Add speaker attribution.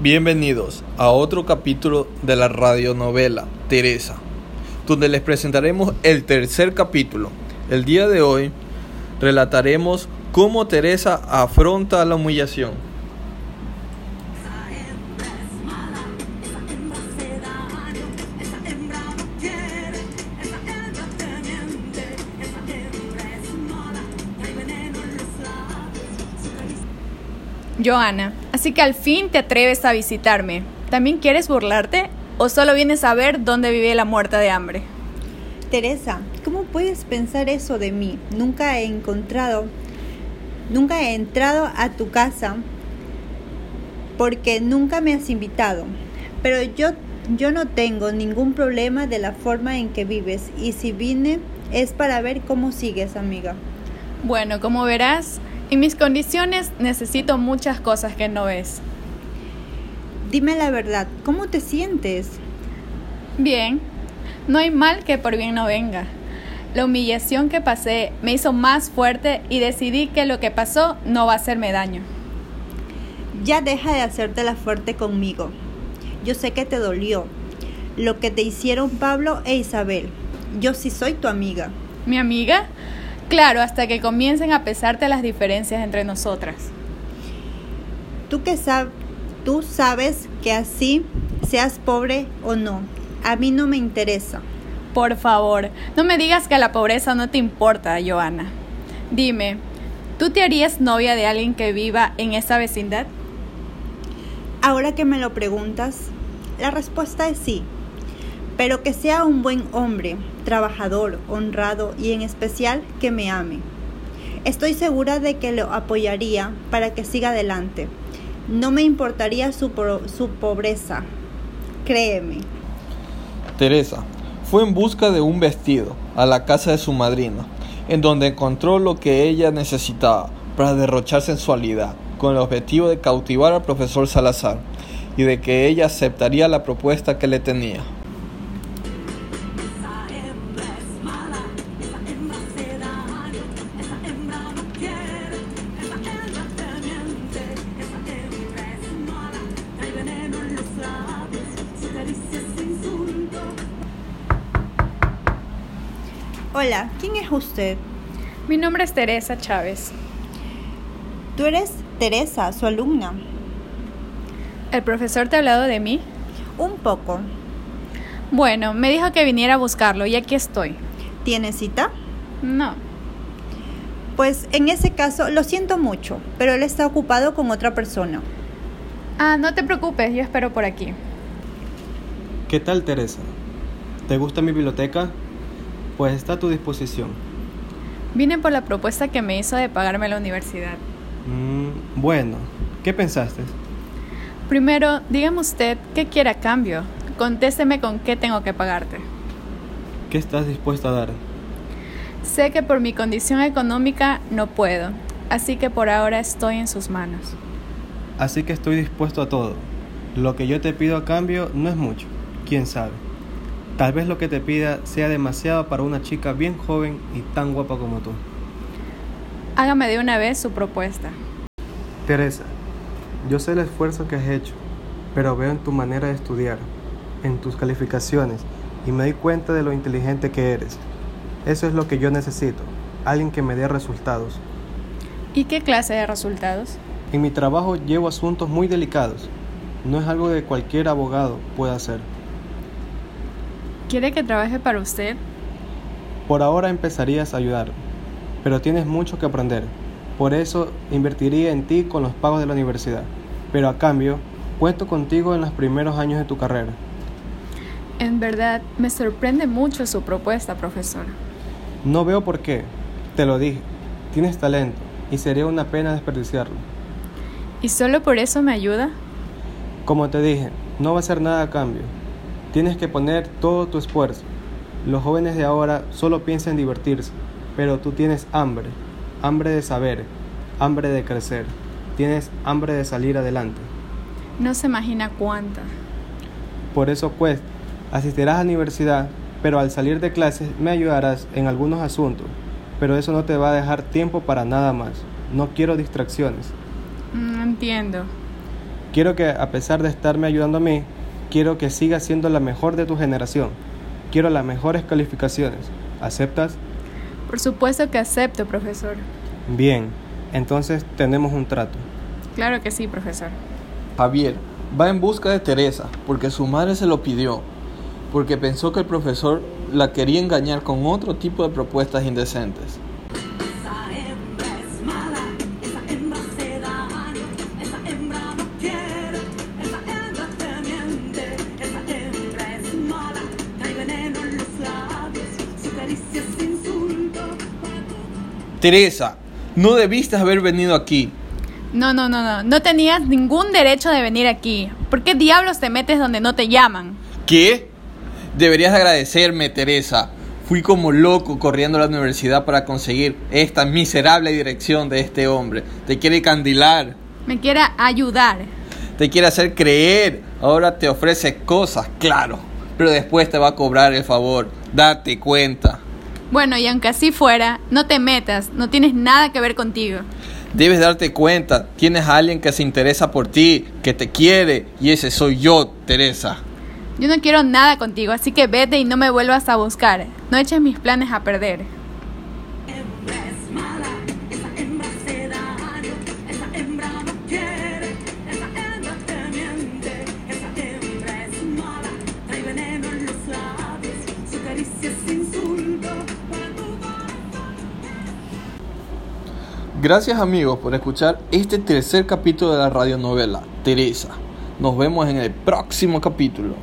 Speaker 1: Bienvenidos a otro capítulo de la radionovela Teresa, donde les presentaremos el tercer capítulo. El día de hoy relataremos cómo Teresa afronta la humillación.
Speaker 2: Joana, así que al fin te atreves a visitarme. ¿También quieres burlarte o solo vienes a ver dónde vive la muerta de hambre?
Speaker 3: Teresa, ¿cómo puedes pensar eso de mí? Nunca he encontrado, nunca he entrado a tu casa porque nunca me has invitado. Pero yo, yo no tengo ningún problema de la forma en que vives y si vine es para ver cómo sigues, amiga.
Speaker 2: Bueno, como verás, en mis condiciones necesito muchas cosas que no ves.
Speaker 3: Dime la verdad, ¿cómo te sientes?
Speaker 2: Bien, no hay mal que por bien no venga. La humillación que pasé me hizo más fuerte y decidí que lo que pasó no va a hacerme daño.
Speaker 3: Ya deja de hacerte la fuerte conmigo. Yo sé que te dolió lo que te hicieron Pablo e Isabel. Yo sí soy tu amiga.
Speaker 2: ¿Mi amiga? Claro, hasta que comiencen a pesarte las diferencias entre nosotras.
Speaker 3: Tú que sabes, tú sabes que así seas pobre o no. A mí no me interesa.
Speaker 2: Por favor, no me digas que la pobreza no te importa, Joana. Dime, ¿tú te harías novia de alguien que viva en esa vecindad?
Speaker 3: Ahora que me lo preguntas, la respuesta es sí pero que sea un buen hombre, trabajador, honrado y en especial que me ame. Estoy segura de que lo apoyaría para que siga adelante. No me importaría su, su pobreza, créeme.
Speaker 1: Teresa fue en busca de un vestido a la casa de su madrina, en donde encontró lo que ella necesitaba para derrochar sensualidad, con el objetivo de cautivar al profesor Salazar y de que ella aceptaría la propuesta que le tenía.
Speaker 3: Hola, ¿quién es usted?
Speaker 2: Mi nombre es Teresa Chávez.
Speaker 3: Tú eres Teresa, su alumna.
Speaker 2: ¿El profesor te ha hablado de mí?
Speaker 3: Un poco.
Speaker 2: Bueno, me dijo que viniera a buscarlo y aquí estoy.
Speaker 3: ¿Tiene cita?
Speaker 2: No.
Speaker 3: Pues en ese caso lo siento mucho, pero él está ocupado con otra persona.
Speaker 2: Ah, no te preocupes, yo espero por aquí.
Speaker 4: ¿Qué tal, Teresa? ¿Te gusta mi biblioteca? Pues está a tu disposición.
Speaker 2: Vine por la propuesta que me hizo de pagarme la universidad.
Speaker 4: Mm, bueno, ¿qué pensaste?
Speaker 2: Primero, dígame usted qué quiere a cambio. Contésteme con qué tengo que pagarte.
Speaker 4: ¿Qué estás dispuesta a dar?
Speaker 2: Sé que por mi condición económica no puedo, así que por ahora estoy en sus manos.
Speaker 4: Así que estoy dispuesto a todo. Lo que yo te pido a cambio no es mucho, quién sabe. Tal vez lo que te pida sea demasiado para una chica bien joven y tan guapa como tú.
Speaker 2: Hágame de una vez su propuesta.
Speaker 4: Teresa, yo sé el esfuerzo que has hecho, pero veo en tu manera de estudiar, en tus calificaciones, y me doy cuenta de lo inteligente que eres. Eso es lo que yo necesito, alguien que me dé resultados.
Speaker 2: ¿Y qué clase de resultados?
Speaker 4: En mi trabajo llevo asuntos muy delicados. No es algo que cualquier abogado pueda hacer.
Speaker 2: ¿Quiere que trabaje para usted?
Speaker 4: Por ahora empezarías a ayudar, pero tienes mucho que aprender. Por eso invertiría en ti con los pagos de la universidad. Pero a cambio, cuento contigo en los primeros años de tu carrera.
Speaker 2: En verdad, me sorprende mucho su propuesta, profesor.
Speaker 4: No veo por qué. Te lo dije. Tienes talento y sería una pena desperdiciarlo.
Speaker 2: ¿Y solo por eso me ayuda?
Speaker 4: Como te dije, no va a ser nada a cambio. Tienes que poner todo tu esfuerzo. Los jóvenes de ahora solo piensan en divertirse, pero tú tienes hambre, hambre de saber, hambre de crecer, tienes hambre de salir adelante.
Speaker 2: No se imagina cuánta.
Speaker 4: Por eso pues, asistirás a la universidad, pero al salir de clases me ayudarás en algunos asuntos, pero eso no te va a dejar tiempo para nada más. No quiero distracciones.
Speaker 2: No mm, entiendo.
Speaker 4: Quiero que a pesar de estarme ayudando a mí, quiero que sigas siendo la mejor de tu generación. Quiero las mejores calificaciones. ¿Aceptas?
Speaker 2: Por supuesto que acepto, profesor.
Speaker 4: Bien, entonces tenemos un trato.
Speaker 2: Claro que sí, profesor.
Speaker 1: Javier va en busca de Teresa porque su madre se lo pidió, porque pensó que el profesor la quería engañar con otro tipo de propuestas indecentes. Teresa, no debiste haber venido aquí.
Speaker 2: No, no, no, no. No tenías ningún derecho de venir aquí. ¿Por qué diablos te metes donde no te llaman?
Speaker 1: ¿Qué? Deberías agradecerme, Teresa. Fui como loco corriendo a la universidad para conseguir esta miserable dirección de este hombre. Te quiere candilar,
Speaker 2: Me quiera ayudar.
Speaker 1: te quiere hacer creer. Ahora te ofrece cosas, claro. Pero después te va a cobrar el favor. Date cuenta.
Speaker 2: Bueno, y aunque así fuera, no te metas. No tienes nada que ver contigo.
Speaker 1: Debes darte cuenta. Tienes a alguien que se interesa por ti, que te quiere. Y ese soy yo, Teresa.
Speaker 2: Yo no quiero nada contigo, así que vete y no me vuelvas a buscar. No eches mis planes a perder.
Speaker 5: hembra es
Speaker 1: Gracias amigos por escuchar este tercer capítulo de la radionovela Teresa. Nos vemos en el próximo capítulo.